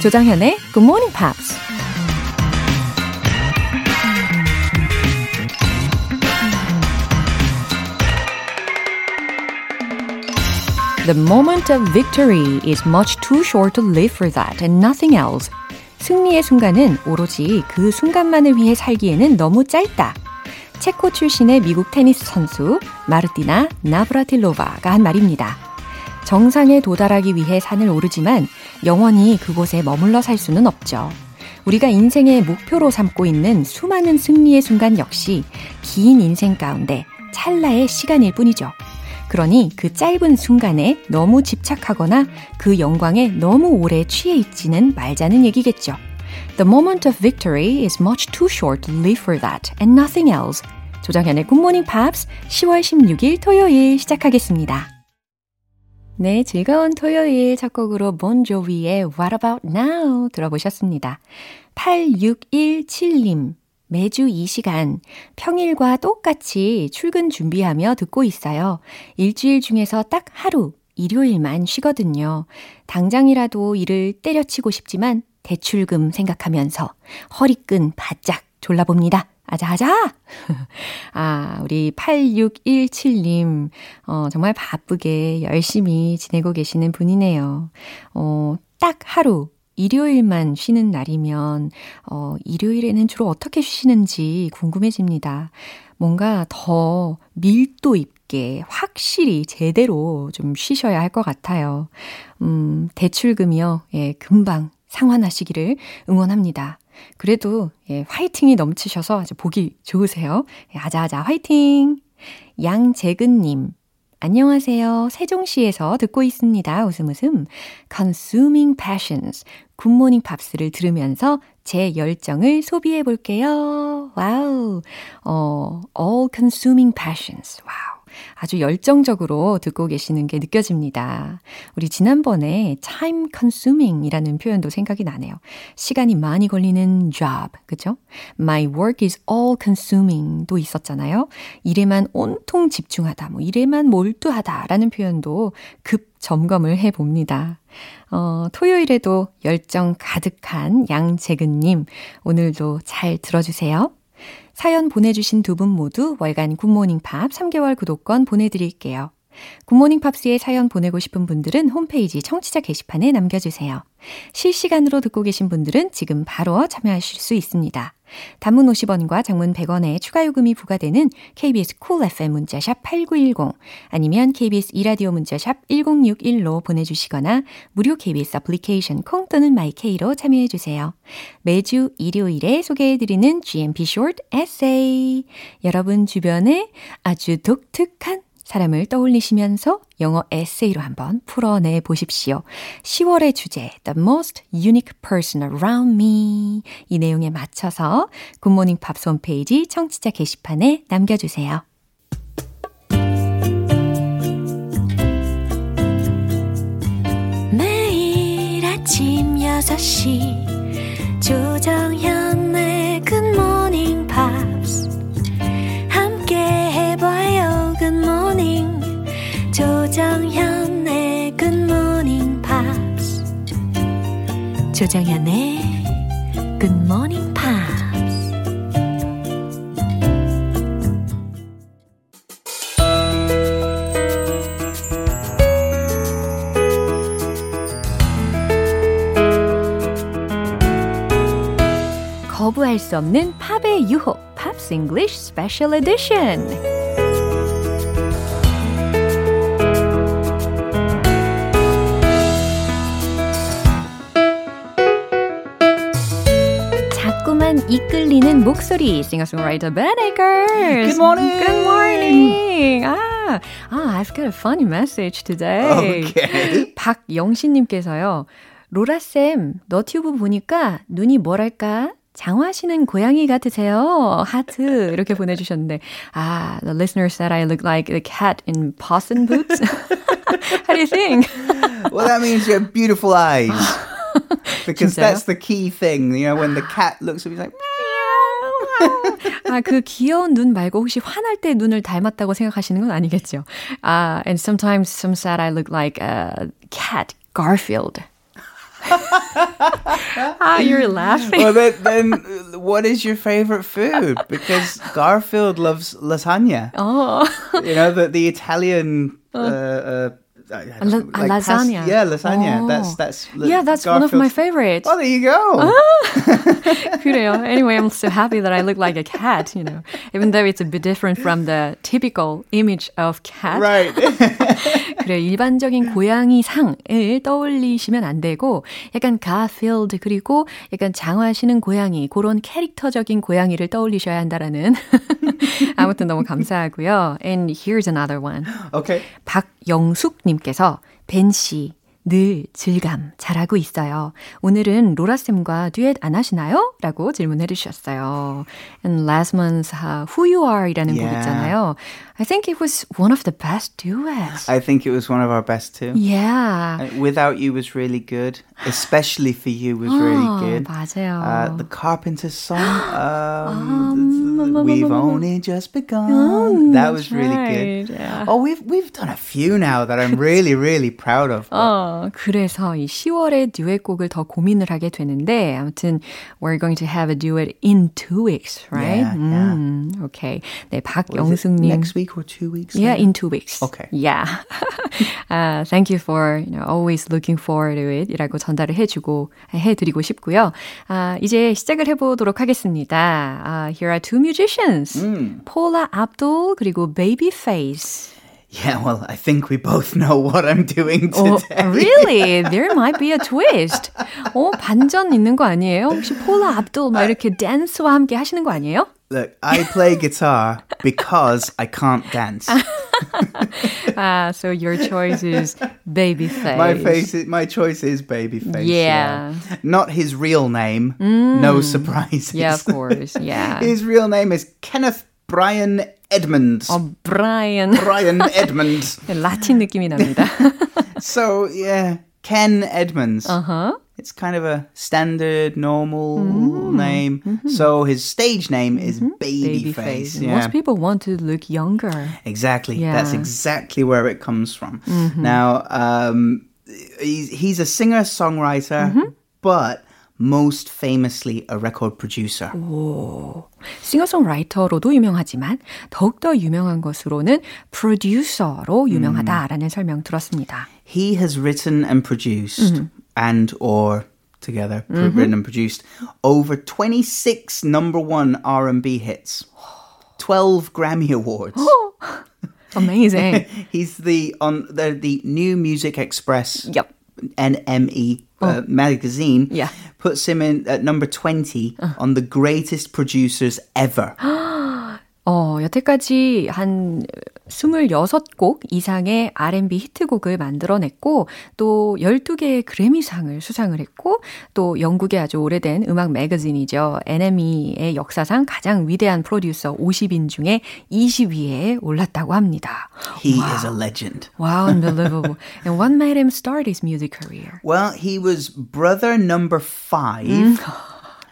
조장현의 Good Morning Pops. The moment of victory is much too short to live for that and nothing else. 승리의 순간은 오로지 그 순간만을 위해 살기에는 너무 짧다. 체코 출신의 미국 테니스 선수 마르티나 나브라틸로바가 한 말입니다. 정상에 도달하기 위해 산을 오르지만 영원히 그곳에 머물러 살 수는 없죠. 우리가 인생의 목표로 삼고 있는 수많은 승리의 순간 역시 긴 인생 가운데 찰나의 시간일 뿐이죠. 그러니 그 짧은 순간에 너무 집착하거나 그 영광에 너무 오래 취해 있지는 말자는 얘기겠죠. The moment of victory is much too short to live for that and nothing else. 조정현의 Morning Pops 10월 16일 토요일 시작하겠습니다. 네, 즐거운 토요일 첫 곡으로 본조비의 What About Now 들어보셨습니다. 8617님. 매주 이 시간 평일과 똑같이 출근 준비하며 듣고 있어요. 일주일 중에서 딱 하루, 일요일만 쉬거든요. 당장이라도 일을 때려치고 싶지만 대출금 생각하면서 허리끈 바짝 졸라봅니다. 아자아자! 아, 우리 8617님, 어, 정말 바쁘게 열심히 지내고 계시는 분이네요. 어, 딱 하루, 일요일만 쉬는 날이면, 어, 일요일에는 주로 어떻게 쉬시는지 궁금해집니다. 뭔가 더 밀도 있게 확실히 제대로 좀 쉬셔야 할 것 같아요. 음, 대출금이요. 예, 금방 상환하시기를 응원합니다. 그래도 예, 화이팅이 넘치셔서 아주 보기 좋으세요. 예, 아자아자 화이팅! 양재근님, 안녕하세요. 세종시에서 듣고 있습니다. 웃음 웃음. Consuming Passions. 굿모닝 팝스를 들으면서 제 열정을 소비해 볼게요. 와우. 어, All Consuming Passions. 와우. 아주 열정적으로 듣고 계시는 게 느껴집니다. 우리 지난번에 time consuming 이라는 표현도 생각이 나네요. 시간이 많이 걸리는 job, 그죠? My work is all consuming 도 있었잖아요. 일에만 온통 집중하다, 뭐 일에만 몰두하다 라는 표현도 급 점검을 해 봅니다. 어, 토요일에도 열정 가득한 양재근님, 오늘도 잘 들어주세요. 사연 보내주신 두 분 모두 월간 굿모닝 팝 3개월 구독권 보내드릴게요. 굿모닝 팝스에 사연 보내고 싶은 분들은 홈페이지 청취자 게시판에 남겨주세요. 실시간으로 듣고 계신 분들은 지금 바로 참여하실 수 있습니다. 단문 50원과 장문 100원의 추가 요금이 부과되는 KBS 쿨 cool FM 문자샵 8910 아니면 KBS 2라디오 문자샵 1061로 보내주시거나 무료 KBS 애플리케이션 콩 또는 My K로 참여해주세요. 매주 일요일에 소개해드리는 GMP Short Essay 여러분 주변에 아주 독특한 사람을 떠올리시면서 영어 에세이로 한번 풀어내 보십시오. 10월의 주제, The Most Unique Person Around Me. 이 내용에 맞춰서 굿모닝 팝스 홈페이지 청취자 게시판에 남겨주세요. 매일 아침 6시 조정현 조정현의 굿모닝 팝스 거부할 수 없는 팝의 유혹 팝스 잉글 이끌리는 목소리 싱어송라이터 Ben Akers. Good morning. Good morning. 아, 아, I've got a funny message today. Okay. 박영신님께서요. 로라쌤, 너튜브 보니까 눈이 뭐랄까? 장화시는 고양이 같으세요. 하트 이렇게 보내주셨는데 아, the listener said I look like a cat in Puss in Boots. How do you think? well, that means you have beautiful eyes. because 진짜요? that's the key thing. You know, when the cat looks at me, he's like, 아, 그 귀여운 눈 말고 혹시 화날 때 눈을 닮았다고 생각하시는 건 아니겠죠? 아, and sometimes some said I look like a cat, Garfield. ah, you're laughing. Well, then, then uh, what is your favorite food? Because Garfield loves lasagna. Oh. You know, the, the Italian. Uh, uh, uh, A la- a pas- lasagna. yeah, lasagna. Oh. That's that's. yeah, that's one of my Garfield's- favorites. Oh, there you go. 그래요. Anyway, I'm so happy that I look like a cat, you know. Even though it's a bit different from the typical image of cat. Right. 그래 일반적인 고양이 상을 떠올리시면 안 되고 약간 가필드 그리고 약간 장화시는 고양이 그런 캐릭터적인 고양이를 떠올리셔야 한다라는 아무튼 너무 감사하고요. And here's another one. okay. 박영숙님 께서 벤 씨. 늘 질감 잘하고 있어요. 오늘은 로라쌤과 듀엣 안 하시나요? 라고 질문해 주셨어요. And last month's uh, Who You Are 이라는 곡 Yeah. 있잖아요. I think it was one of the best duets. I think it was one of our best too. yeah. Uh, Without You was really good. Especially for You was really 어, good. 맞아요. Uh, the Carpenters song, um, We've Only Just Begun. that was really right, good. yeah. Oh, we've we've done a few now that I'm really really proud of. 어, 그래서 이 10월에 듀엣곡을 더 고민을 하게 되는데 아무튼 we're going to have a duet in two weeks, right? Yeah, yeah. 음, okay. 네, Was it 박영숙님. next week Or two weeks? Yeah, later? in two weeks. Okay. Yeah. uh, thank you for you know, always looking forward to it 이라고 전달을 해주고, 해드리고 싶고요. 아, 이제 시작을 해보도록 하겠습니다. Uh, here are two musicians. Paula Abdul 그리고 Babyface. Yeah, well, I think we both know what I'm doing 어, today. really? There might be a twist. 어, 반전 있는 거 아니에요? 혹시 폴라 압둘 막 이렇게 댄스와 함께 하시는 거 아니에요? Look, I play guitar because I can't dance. Ah, so your choice is Babyface. My face, is, my choice is Babyface. Yeah. Not his real name. No surprises. Yeah, of course. Yeah. his real name is Kenneth Brian Edmonds. 어, 브라이언. Brian Edmonds. 라틴 느낌이 납니다. So yeah, Ken Edmonds. Uh-huh. It's kind of a standard, normal name. So his stage name is Babyface. Babyface. Yeah. Most people want to look younger. Exactly. That's Yeah. exactly where it comes from. Now, um, he's, he's a singer songwriter, but most famously a record producer. 싱어송라이터로도 유명하지만 더욱더 유명한 것으로는 프로듀서로 유명하다라는 설명 들었습니다. He has written and produced and or together pr- written and produced over 26 number 1 R&B hits. 12 Grammy awards. Amazing. He's the on the the New Music Express Yep. NME uh, magazine Yeah. puts him in at number 20 on the greatest producers ever. 어, 여태까지 한 26곡 이상의 R&B 히트곡을 만들어냈고 또 12개의 그래미상을 수상을 했고 또 영국의 아주 오래된 음악 매거진이죠. NME의 역사상 가장 위대한 프로듀서 50인 중에 20위에 올랐다고 합니다. He is a legend. Wow, unbelievable. And what made him start his music career? Well, he was brother number 5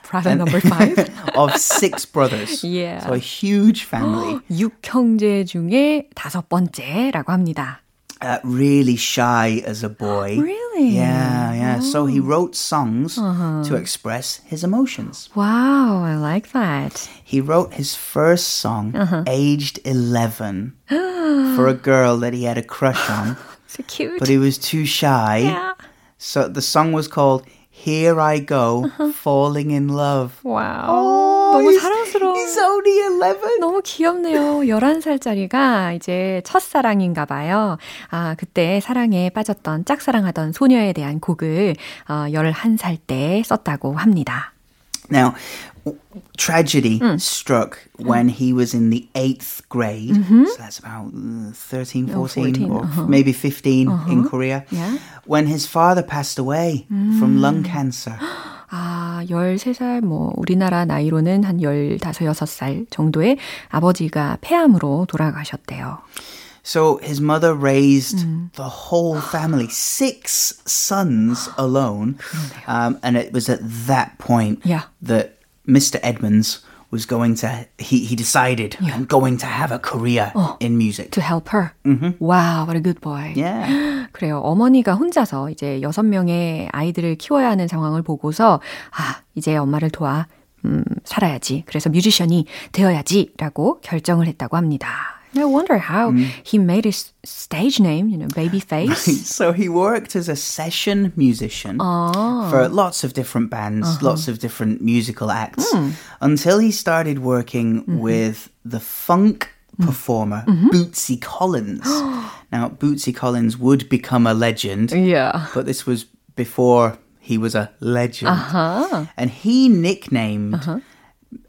Brother number five. of six brothers. Yeah. So a huge family. 6형제 중에 다섯 번째라고 합니다. Uh, really shy as a boy. Really? Yeah, yeah. So he wrote songs to express his emotions. Wow, I like that. He wrote his first song aged 11 for a girl that he had a crush on, So cute. but he was too shy. yeah. So the song was called Here I Go Falling in Love. 와우. 너무 he's, 사랑스러워. he's only 11. 너무 귀엽네요. 11살짜리가 이제 첫사랑인가 봐요. 아, 그때 사랑에 빠졌던 짝사랑하던 소녀에 대한 곡을 어, 11살 때 썼다고 합니다. Now, w- tragedy struck when he was in the eighth grade. So that's about uh, 13, 14, 14, or maybe 15 in Korea. Yeah. When his father passed away from lung cancer. 아, 13살, 뭐, 우리나라 나이로는 한 15, 6살 정도의 아버지가 폐암으로 돌아가셨대요. So his mother raised the whole family, six sons alone. Um, and it was at that point Yeah. that Mr. Edmonds was going to, he, he decided, yeah. I'm going to have a career oh, in music. To help her? Mm-hmm. Wow, what a good boy. Yeah. 그래요. 어머니가 혼자서 이제 여섯 명의 아이들을 키워야 하는 상황을 보고서, 아, 이제 엄마를 도와, 음, 살아야지. 그래서 뮤지션이 되어야지. 라고 결정을 했다고 합니다. I wonder how mm. he made his stage name, you know, Babyface. so he worked as a session musician oh. for lots of different bands, uh-huh. lots of different musical acts, mm. until he started working mm-hmm. with the funk mm. performer mm-hmm. Bootsy Collins. now, Bootsy Collins would become a legend. Yeah. But this was before he was a legend. Uh-huh. And he nicknamed uh-huh.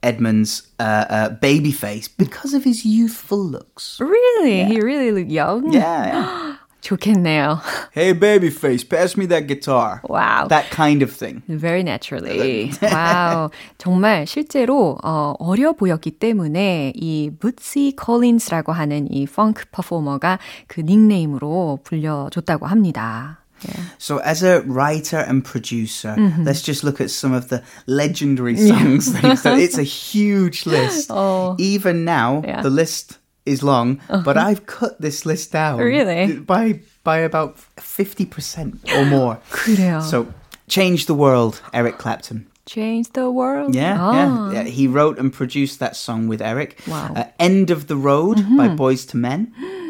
Edmund's uh, uh, baby face because of his youthful looks. Really? Yeah. He really looked young? Yeah. 좋겠네요. Hey babyface, pass me that guitar. Wow. That kind of thing. Very naturally. wow. 정말 실제로 어, 어려 보였기 때문에 이 Bootsy Collins라고 하는 이 펑크 퍼포머가 그 닉네임으로 불려줬다고 합니다. Yeah. So, as a writer and producer, mm-hmm. let's just look at some of the legendary songs yeah. that he's done. It's a huge list. Oh. Even now, yeah. the list is long, uh-huh. but I've cut this list down. Really? By by about 50% or more. 그래요. So, Change the World, Eric Clapton. Change the World? Yeah, oh. yeah, yeah. He wrote and produced that song with Eric. Wow. Uh, End of the Road mm-hmm. by Boys to Men.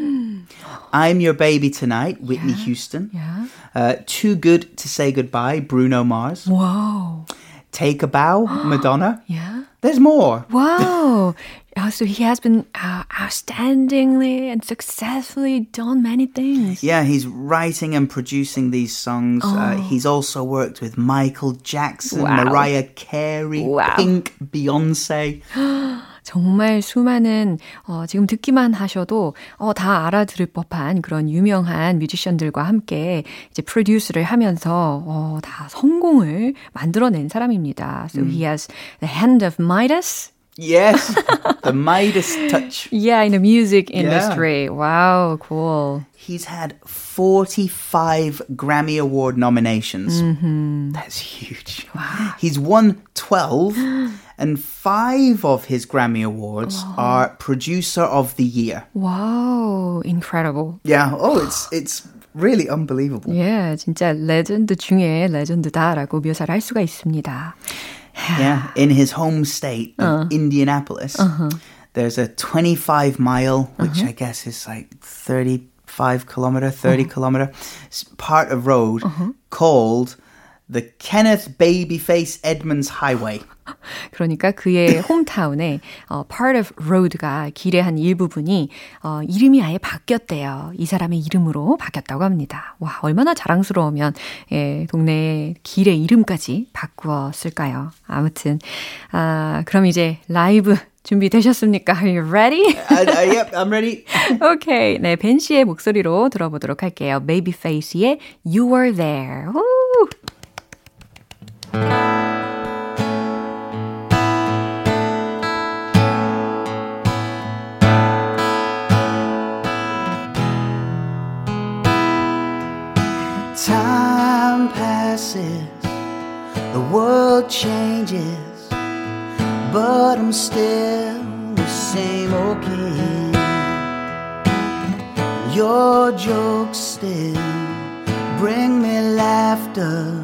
I'm Your Baby Tonight, Whitney yeah. Houston. Yeah. Uh, Too Good to Say Goodbye, Bruno Mars. Whoa. Take a Bow, Madonna. Yeah. There's more. Wow. Uh, so he has been uh, outstandingly and successfully done many things. Yeah, he's writing and producing these songs. Uh, oh. Uh, he's also worked with Michael Jackson, wow. Mariah Carey, wow. Pink, Beyonce. 정말 수많은 어, 지금 듣기만 하셔도 어, 다 알아들을 법한 그런 유명한 뮤지션들과 함께 이제 프로듀스를 하면서 어, 다 성공을 만들어낸 사람입니다. So 음. he has the hand of Midas. Yes, the Midas touch. Yeah, in the music industry. Yeah. Wow, cool. He's had 45 Grammy Award nominations. Mm-hmm. That's huge. Wow. He's won 12, and five of his Grammy Awards wow. are Producer of the Year. Wow, incredible. Yeah, oh, it's, it's really unbelievable. Yeah, 진짜 레전드 중에 레전드다라고 묘사를 할 수가 있습니다. yeah, in his home state of uh. Indianapolis, uh-huh. there's a 25 mile, which uh-huh. I guess is like 35 kilometer, 30 uh-huh. kilometer part of road uh-huh. called the Kenneth Babyface Edmonds Highway. 그러니까 그의 홈타운에 어, part of road가 길의 한 일부분이 어, 이름이 아예 바뀌었대요. 이 사람의 이름으로 바뀌었다고 합니다. 와 얼마나 자랑스러우면 예, 동네 길의 이름까지 바꾸었을까요? 아무튼 아, 그럼 이제 라이브 준비되셨습니까? Are you ready? uh, uh, yep, I'm ready. okay. 네, 벤 씨의 목소리로 들어보도록 할게요. Babyface의 You Were There. 우! Passes, the world changes, but I'm still the same old kid. Your jokes still bring me laughter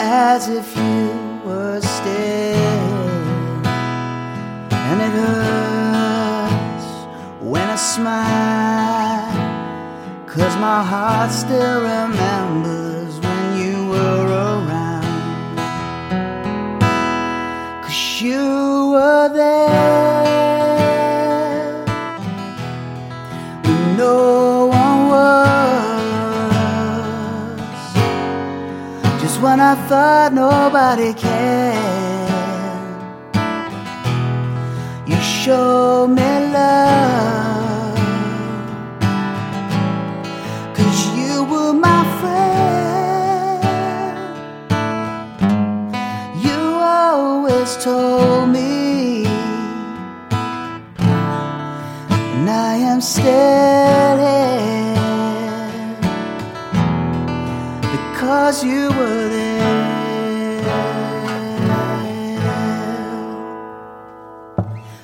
as if you were still. And it hurts when I smile, cause my heart still remembers were around. Cause you were there when no one was. Just when I thought nobody cared, you showed me love. Cause you were my friend. Told me, and I am here because you were there.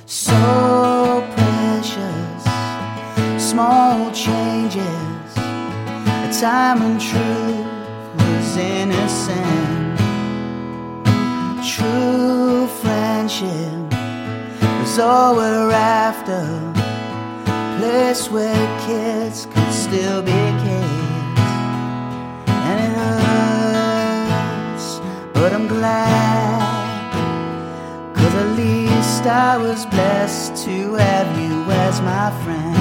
so precious. Small changes, a time when truth was innocent. Is all we're after. A Place where kids could still be kids. And it hurts, but I'm glad. Cause at least I was blessed to have you as my friend.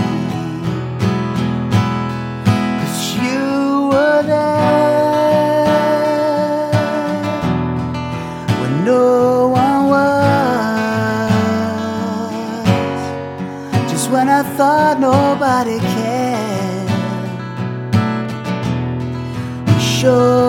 Cause you were there God, nobody can. Sure.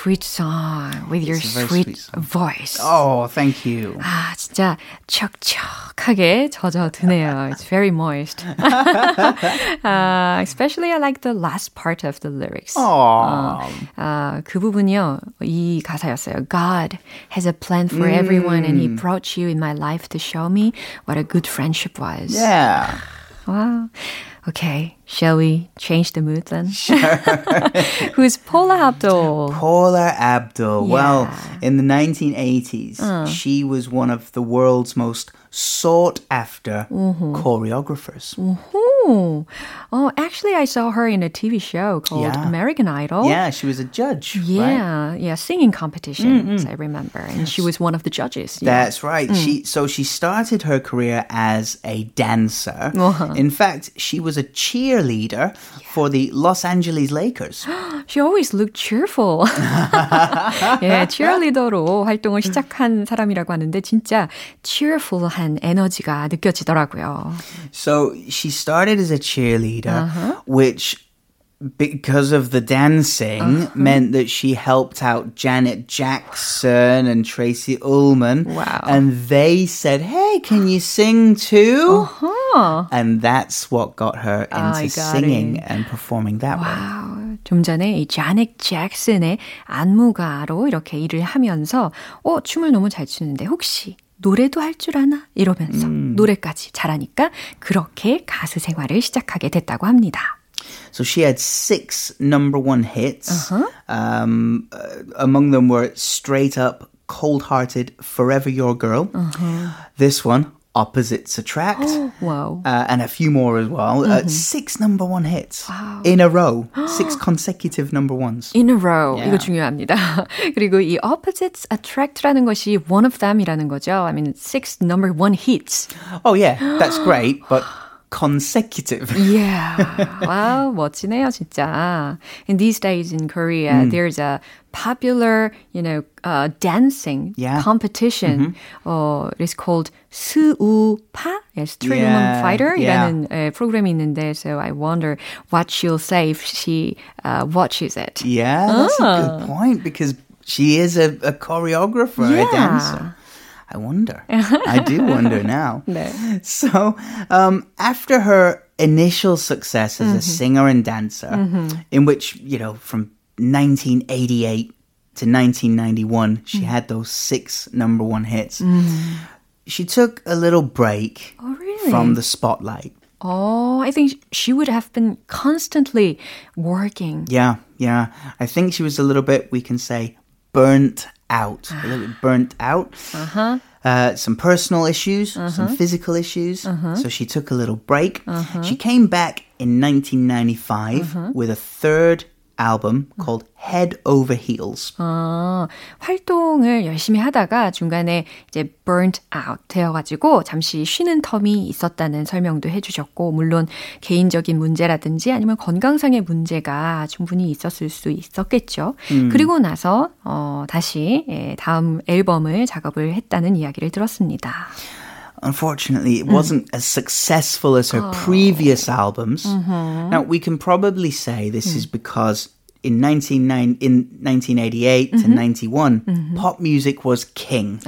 sweet song with your It's a very sweet, sweet song. voice. Oh, thank you. 아, 진짜 척척하게 젖어드네요. It's very moist. uh, especially I like the last part of the lyrics. Aww. 아, 그 부분이요. 이 가사였어요. God has a plan for everyone and he brought you in my life to show me what a good friendship was. Yeah. Wow. Okay, shall we change the mood then? Sure. Who's Paula Abdul? Paula Abdul. Well, in the 1980s, hmm. she was one of the world's most sought after mm-hmm. choreographers. Mm-hmm. Oh, oh, actually, I saw her in a TV show called Yeah. American Idol. Yeah, she was a judge. right? Yeah, yeah, singing competitions, I remember. And she was one of the judges. Yeah. That's right. She so she started her career as a dancer. Uh-huh. In fact, she was a cheerleader for the Los Angeles Lakers. She always looked cheerful. 예, cheerleader로 활동을 시작한 사람이라고 하는데 진짜 cheerful한 에너지가 느껴지더라고요. So she started as a cheerleader, Uh-huh. which because of the dancing Uh-huh. meant that she helped out Janet Jackson and Tracy Ullman. Wow. And they said, Hey, can you sing too? Huh. And that's what got her I into got singing it. and performing that way. 와우, 좀 전에 이 자넥 잭슨의 안무가로 이렇게 일을 하면서 어, 춤을 너무 잘 추는데 혹시 노래도 할 줄 아나? 이러면서 노래까지 잘하니까 그렇게 가수 생활을 시작하게 됐다고 합니다. So she had six number one hits. Uh-huh. Um, uh, among them were Straight Up, Cold Hearted, Forever Your Girl. Uh-huh. This one, Opposites Attract. 와우. Uh, and a few more as well. Mm-hmm. Uh, six number one hits in a row. six consecutive number ones. In a row. Yeah. 이거 중요합니다. 그리고 이 opposites attract라는 것이 one of them이라는 거죠. I mean, six number one hits. Oh, yeah, that's great. But consecutive. yeah. wow, 멋지네요, 진짜. In these days in Korea, mm. there's a popular, you know, uh, dancing yeah. competition. Mm-hmm. Uh, it's called 수우파, yes, Three yeah, Woman Fighter이라는 yeah. uh, 프로그램이 있는데, so I wonder what she'll say if she uh, watches it. Yeah, that's oh. a good point because she is a, a choreographer, yeah. a dancer. I wonder. I do wonder now. No. So, um, after her initial success as mm-hmm. a singer and dancer, mm-hmm. in which, you know, from 1988 to 1991, she mm. had those six number one hits. Mm. She took a little break oh, really? from the spotlight. Oh, I think she would have been constantly working. Yeah, yeah. I think she was a little bit, we can say, burnt out, a little bit burnt out. Uh-huh. Uh, some personal issues, uh-huh. some physical issues. Uh-huh. So she took a little break. Uh-huh. She came back in 1995 uh-huh. with a third album called Head Over Heels. 아, 활동을 열심히 하다가 중간에 이제 burnt out 되어가지고 잠시 쉬는 텀이 있었다는 설명도 해주셨고, 물론 개인적인 문제라든지 아니면 건강상의 문제가 충분히 있었을 수 있었겠죠. 음. 그리고 나서, 어, 다시 예, 다음 앨범을 작업을 했다는 이야기를 들었습니다. Unfortunately, it mm. wasn't as successful as her oh. previous albums. Mm-hmm. Now, we can probably say this mm. is because in 19, in 1988 mm-hmm. to 91, mm-hmm. pop music was king.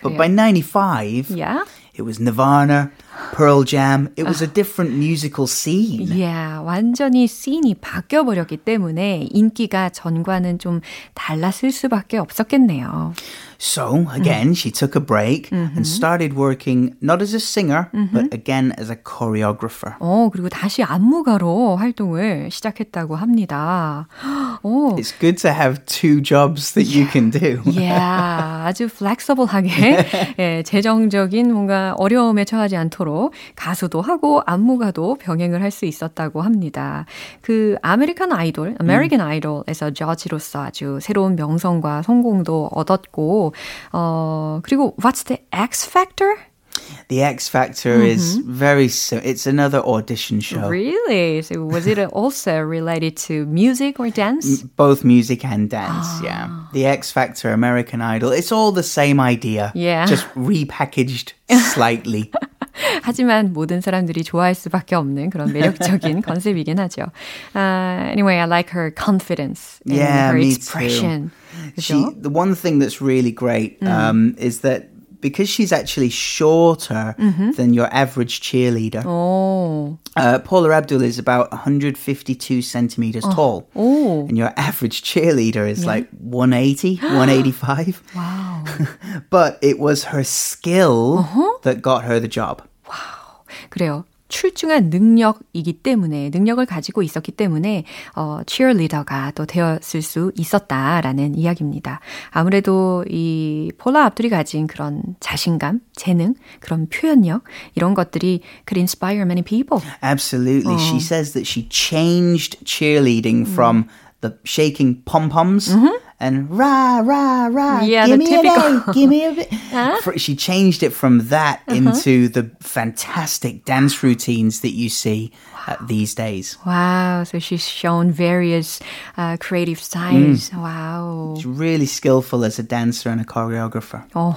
But by 95, yeah? it was Nirvana, Pearl Jam. It was a different musical scene. Yeah, 완전히 씬이 바뀌어 버렸기 때문에 인기가 전과는 좀 달랐을 수밖에 없었겠네요. So again, mm. she took a break mm-hmm. and started working not as a singer, mm-hmm. but again as a choreographer. 어, 그리고 다시 안무가로 활동을 시작했다고 합니다. 오. It's good to have two jobs that you can do. yeah, 아주 flexible하게 예, 재정적인 뭔가 어려움에 처하지 않도록 가수도 하고 안무가도 병행을 할 수 있었다고 합니다. 그 아메리칸 아이돌, 아메리칸 아이돌에서 judge로서 아주 새로운 명성과 성공도 얻었고 어, 그리고 what's the X Factor? The X Factor mm-hmm. is very so it's another audition show. Really? So was it also related to music or dance? Both music and dance, ah. yeah. The X Factor, American Idol, it's all the same idea. Yeah. Just repackaged slightly. 하지만 모든 사람들이 좋아할 수밖에 없는 그런 매력적인 컨셉이긴 하죠. Uh, anyway, I like her confidence in yeah, her me expression. Too. She, the one thing that's really great mm. um, is that because she's actually shorter mm-hmm. than your average cheerleader. Oh. Uh, Paula Abdul is about 152 centimeters oh. tall. Oh. And your average cheerleader is yeah. like 180, 185. Wow. but it was her skill uh-huh. that got her the job. Wow. 그래요. 출중한 능력이기 때문에 능력을 가지고 있었기 때문에 어 cheerleader가 또 되었을 수 있었다라는 이야기입니다. 아무래도 이 폴라 압둘이 가진 그런 자신감, 재능, 그런 표현력 이런 것들이 could inspire many people. Absolutely. 어. She says that she changed cheerleading 음. The shaking pom-poms mm-hmm. and rah rah rah. Yeah, give me typical. A, give me a bit. Huh? She changed it from that uh-huh. into the fantastic dance routines that you see uh, these days. Wow! So she's shown various uh, creative sides. Mm. Wow. She's really skillful as a dancer and a choreographer. 어,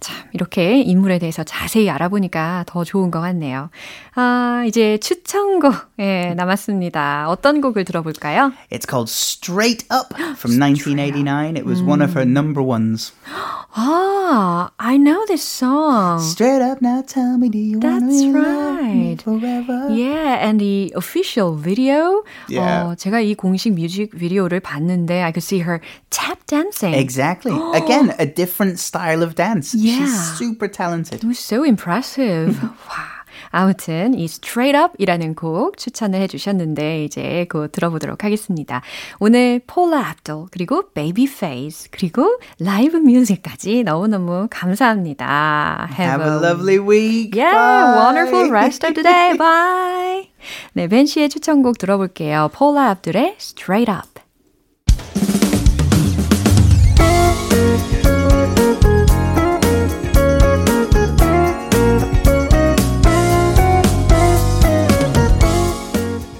참 이렇게 인물에 대해서 자세히 알아보니까 더 좋은 것 같네요. 아, 이제 추천곡 예, 남았습니다. 어떤 곡을 들어볼까요? It's called Straight Up from 1989. It was mm. one of her number ones. Ah, I know this song. Straight up now, tell me, do you want to right. forever? Yeah, and the official video. Yeah. 어, 제가 이 공식 뮤직 비디오를 봤는데 I could see her tap dancing. Exactly. Again, a different style of dance. Yeah. She's super talented. It was so impressive. wow. 아무튼 이 Straight Up이라는 곡 추천을 해주셨는데 이제 곧 들어보도록 하겠습니다. 오늘 폴라 압돌 그리고 Babyface 그리고 라이브 뮤직까지 너무너무 감사합니다. Have, Have a, lovely week. Yeah, Bye. wonderful rest of the day. Bye. 네, 벤 씨의 추천곡 들어볼게요. 폴라 압돌의 Straight Up.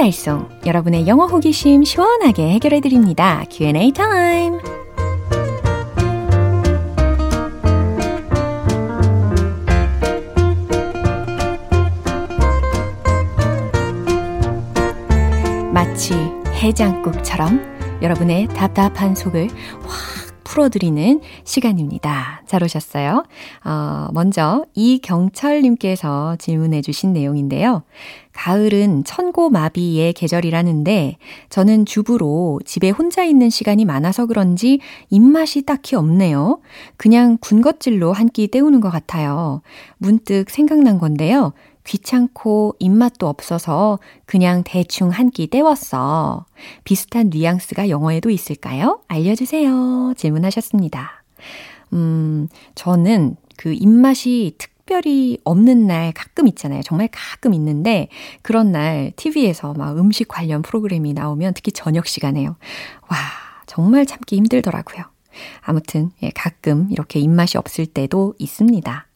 달쏭 여러분의 영어 호기심 시원하게 해결해 드립니다. Q&A 타임. 마치 해장국처럼 여러분의 답답한 속을 확 풀어드리는 시간입니다. 잘 오셨어요? 어, 먼저 이경철님께서 질문해 주신 내용인데요. 가을은 천고마비의 계절이라는데 저는 주부로 집에 혼자 있는 시간이 많아서 그런지 입맛이 딱히 없네요. 그냥 군것질로 한 끼 때우는 것 같아요. 문득 생각난 건데요. 귀찮고 입맛도 없어서 그냥 대충 한 끼 때웠어. 비슷한 뉘앙스가 영어에도 있을까요? 알려주세요. 질문하셨습니다. 음, 저는 그 입맛이 특별히 없는 날 가끔 있잖아요. 정말 가끔 있는데 그런 날 TV에서 막 음식 관련 프로그램이 나오면 특히 저녁 시간에요. 와, 정말 참기 힘들더라고요. 아무튼 예, 가끔 이렇게 입맛이 없을 때도 있습니다.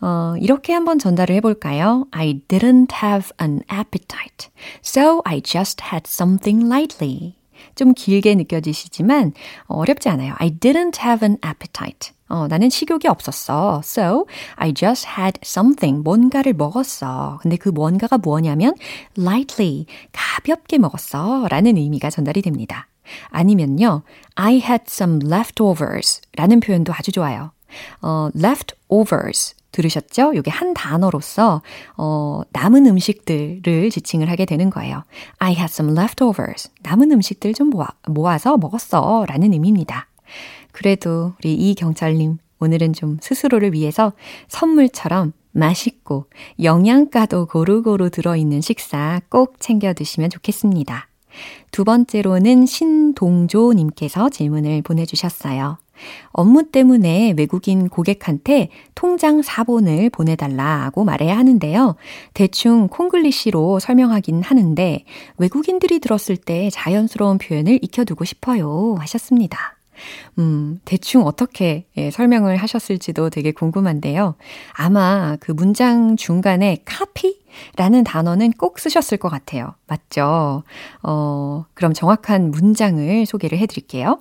어, 이렇게 한번 전달을 해볼까요? I didn't have an appetite, so I just had something lightly. 좀 길게 느껴지시지만 어렵지 않아요. I didn't have an appetite. 어, 나는 식욕이 없었어. So, I just had something. 뭔가를 먹었어. 근데 그 뭔가가 뭐냐면, lightly. 가볍게 먹었어. 라는 의미가 전달이 됩니다. 아니면요, I had some leftovers. 라는 표현도 아주 좋아요. 어, leftovers. 들으셨죠? 이게 한 단어로서 어, 남은 음식들을 지칭을 하게 되는 거예요. I had some leftovers. 남은 음식들 좀 모아, 모아서 먹었어. 라는 의미입니다. 그래도 우리 이경철님, 오늘은 좀 스스로를 위해서 선물처럼 맛있고 영양가도 고루고루 들어있는 식사 꼭 챙겨 드시면 좋겠습니다. 두 번째로는 신동조님께서 질문을 보내주셨어요. 업무 때문에 외국인 고객한테 통장 사본을 보내달라고 말해야 하는데요. 대충 콩글리시로 설명하긴 하는데 외국인들이 들었을 때 자연스러운 표현을 익혀두고 싶어요. 하셨습니다. 음, 대충 어떻게 예, 설명을 하셨을지도 되게 궁금한데요. 아마 그 문장 중간에 카피? 라는 단어는 꼭 쓰셨을 것 같아요. 맞죠? 어, 그럼 정확한 문장을 소개를 해드릴게요.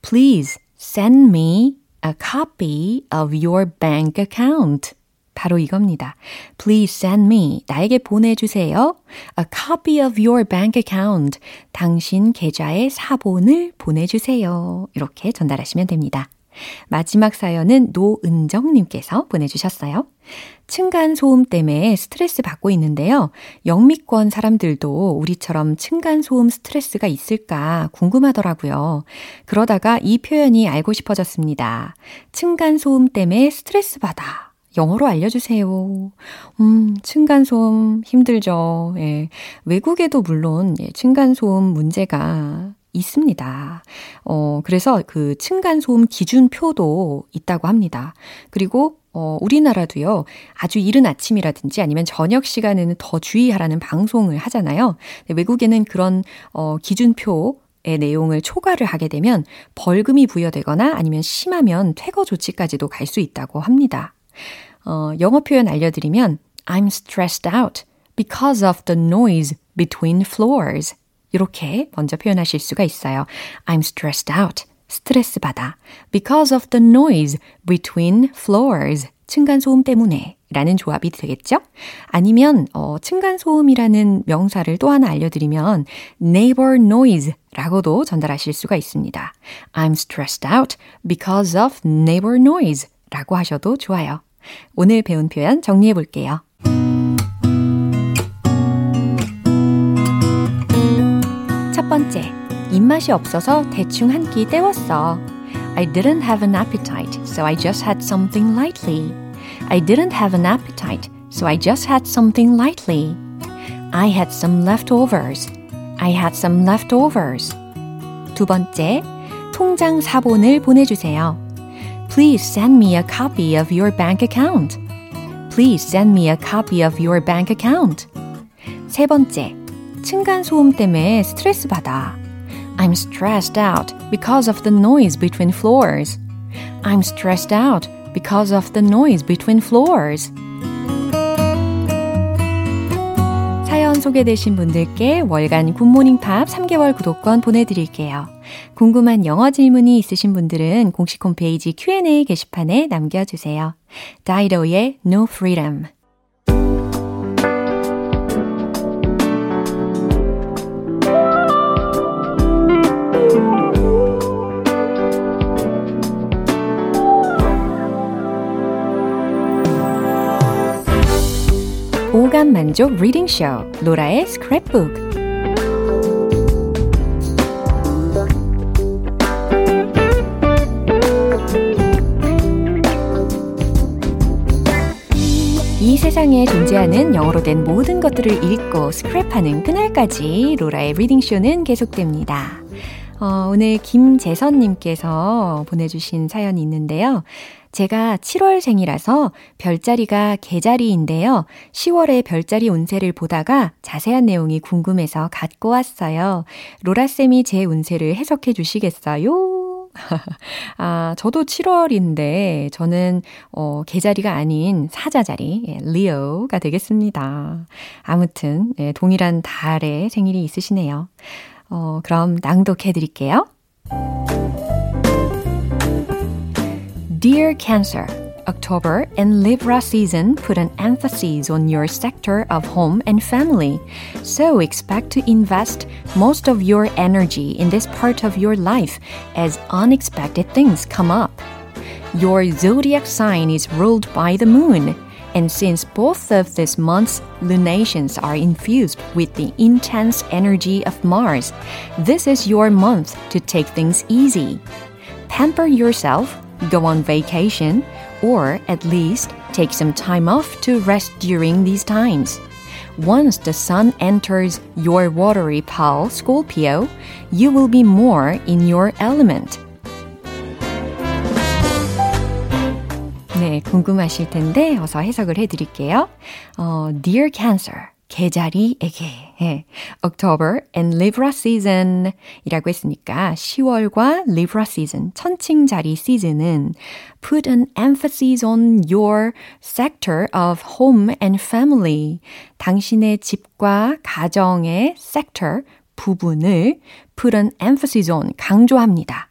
Please Send me a copy of your bank account. 바로 이겁니다. Please send me. 나에게 보내주세요. A copy of your bank account. 당신 계좌의 사본을 보내주세요. 이렇게 전달하시면 됩니다. 마지막 사연은 노은정님께서 보내주셨어요. 층간 소음 때문에 스트레스 받고 있는데요. 영미권 사람들도 우리처럼 층간 소음 스트레스가 있을까 궁금하더라고요. 그러다가 이 표현이 알고 싶어졌습니다. 층간 소음 때문에 스트레스 받아. 영어로 알려주세요. 음, 층간소음 힘들죠. 예. 외국에도 물론 예, 층간소음 문제가 있습니다. 어, 그래서 그 층간소음 기준표도 있다고 합니다. 그리고 어, 우리나라도요, 아주 이른 아침이라든지 아니면 저녁 시간에는 더 주의하라는 방송을 하잖아요. 외국에는 그런, 어, 기준표, 의 내용을 초과를 하게 되면 벌금이 부여되거나 아니면 심하면 퇴거 조치까지도 갈 수 있다고 합니다. 어, 영어 표현 알려드리면 I'm stressed out because of the noise between floors. 이렇게 먼저 표현하실 수가 있어요. I'm stressed out. 스트레스 받아. Because of the noise between floors. 층간소음 때문에 라는 조합이 되겠죠? 아니면 어, 층간소음이라는 명사를 또 하나 알려드리면 neighbor noise 라고도 전달하실 수가 있습니다. I'm stressed out because of neighbor noise 라고 하셔도 좋아요. 오늘 배운 표현 정리해 볼게요. 번째, 입맛이 없어서 대충 한 끼 때웠어. I didn't have an appetite, so I just had something lightly. I didn't have an appetite, so I just had something lightly. I had some leftovers. I had some leftovers. 두 번째, 통장 사본을 보내주세요. Please send me a copy of your bank account. Please send me a copy of your bank account. 세 번째, 층간 소음 때문에 스트레스 받아. I'm stressed out because of the noise between floors. I'm stressed out because of the noise between floors. 사연 소개되신 분들께 월간 굿모닝 팝 3개월 구독권 보내드릴게요. 궁금한 영어 질문이 있으신 분들은 공식 홈페이지 Q&A 게시판에 남겨주세요. 다이로의 No Freedom 오감 만족 reading 쇼 로라의 스크랩북 이 세상에 존재하는 영어로 된 모든 것들을 읽고 스크랩하는 그날까지 로라의 reading 쇼는 계속됩니다. 어, 오늘 김재선님께서 보내주신 사연이 있는데요. 제가 7월생이라서 별자리가 개자리인데요. 10월에 별자리 운세를 보다가 자세한 내용이 궁금해서 갖고 왔어요. 로라쌤이 제 운세를 해석해 주시겠어요? 아, 저도 7월인데, 저는, 어, 개자리가 아닌 사자자리, 예, 리오가 되겠습니다. 아무튼, 예, 동일한 달에 생일이 있으시네요. 어, 그럼 낭독해 드릴게요. Dear Cancer, October and Libra season put an emphasis on your sector of home and family. So expect to invest most of your energy in this part of your life as unexpected things come up. Your zodiac sign is ruled by the moon. And since both of this month's lunations are infused with the intense energy of Mars, this is your month to take things easy. Pamper yourself go on vacation, or at least take some time off to rest during these times. Once the sun enters your watery pole, Scorpio, you will be more in your element. 네, 궁금하실 텐데 어서 해석을 해 드릴게요. 어, Dear Cancer. 계자리에게 예, October and Libra season 이라고 했으니까 10월과 Libra season, 천칭자리 시즌은 put an emphasis on your sector of home and family. 당신의 집과 가정의 sector, 부분을 put an emphasis on, 강조합니다.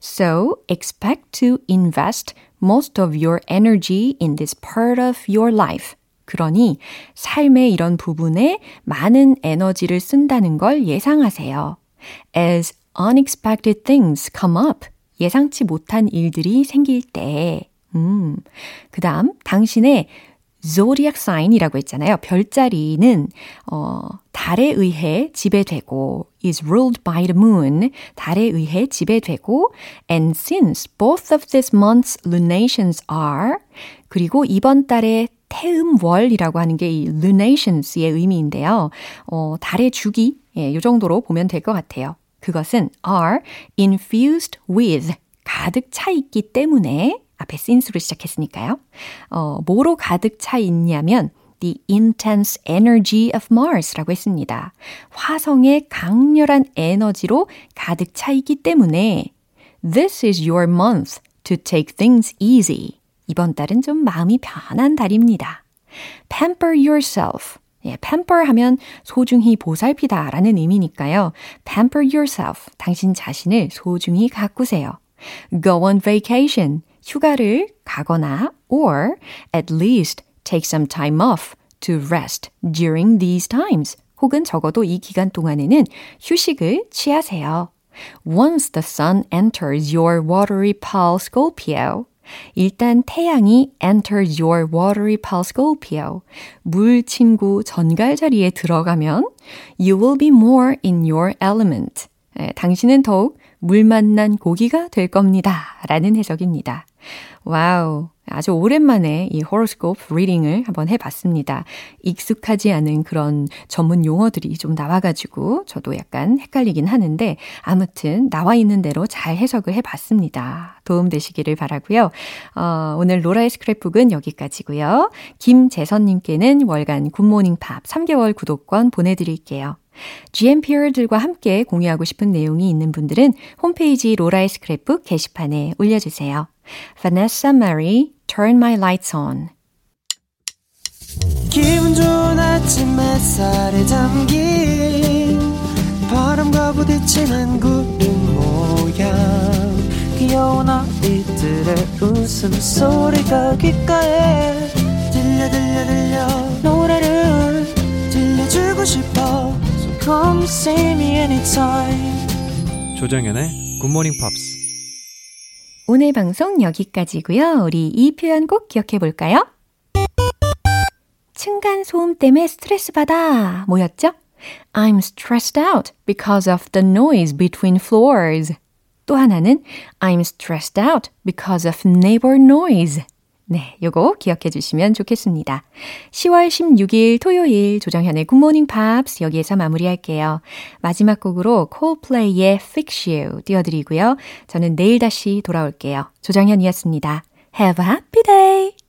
So expect to invest most of your energy in this part of your life. 그러니 삶의 이런 부분에 많은 에너지를 쓴다는 걸 예상하세요. As unexpected things come up. 예상치 못한 일들이 생길 때. 음. 그 다음, 당신의 zodiac sign이라고 했잖아요. 별자리는, 어, 달에 의해 지배되고, is ruled by the moon. 달에 의해 지배되고, and since both of these month's lunations are, 그리고 이번 달에 태음월이라고 하는 게 이 lunations의 의미인데요. 어, 달의 주기, 예, 요 정도로 보면 될 것 같아요. 그것은 are infused with 가득 차 있기 때문에 앞에 since로 시작했으니까요. 어, 뭐로 가득 차 있냐면 the intense energy of Mars라고 했습니다. 화성의 강렬한 에너지로 가득 차 있기 때문에 this is your month to take things easy. 이번 달은 좀 마음이 편한 달입니다. pamper yourself. 예, pamper 하면 소중히 보살피다 라는 의미니까요. pamper yourself. 당신 자신을 소중히 가꾸세요. go on vacation. 휴가를 가거나 or at least take some time off to rest during these times. 혹은 적어도 이 기간 동안에는 휴식을 취하세요. Once the sun enters your watery pole Scorpio, 일단 태양이 enters your watery pole Scorpio, 물 친구 전갈 자리에 들어가면 you will be more in your element. 예, 당신은 더욱 물 만난 고기가 될 겁니다. 라는 해석입니다. 와우. 아주 오랜만에 이 호로스코프 리딩을 한번 해봤습니다. 익숙하지 않은 그런 전문 용어들이 좀 나와가지고 저도 약간 헷갈리긴 하는데 아무튼 나와 있는 대로 잘 해석을 해봤습니다. 도움되시기를 바라고요. 어, 오늘 로라의 스크랩북은 여기까지고요. 김재선님께는 월간 굿모닝 팝 3개월 구독권 보내드릴게요. GMPR들과 함께 공유하고 싶은 내용이 있는 분들은 홈페이지 로라의 스크랩북 게시판에 올려주세요. Vanessa Mary, Turn My Lights On. 기분 좋은 아침 햇살에 담긴 바람과 부딪히는 구름 모양 귀여운 아이들의 웃음소리가 귓가에 들려 들려 들려 노래를 들려주고 싶어 come see me anytime 조정연의 굿모닝 팝스 오늘 방송 여기까지고요. 우리 이 표현 꼭 기억해 볼까요? 층간 소음 때문에 스트레스 받아. 뭐였죠? I'm stressed out because of the noise between floors. 또 하나는 I'm stressed out because of neighbor noise. 네, 요거 기억해 주시면 좋겠습니다. 10월 16일 토요일 조정현의 굿모닝 팝스 여기에서 마무리할게요. 마지막 곡으로 콜플레이의 Fix You 띄워드리고요. 저는 내일 다시 돌아올게요. 조정현이었습니다. Have a happy day!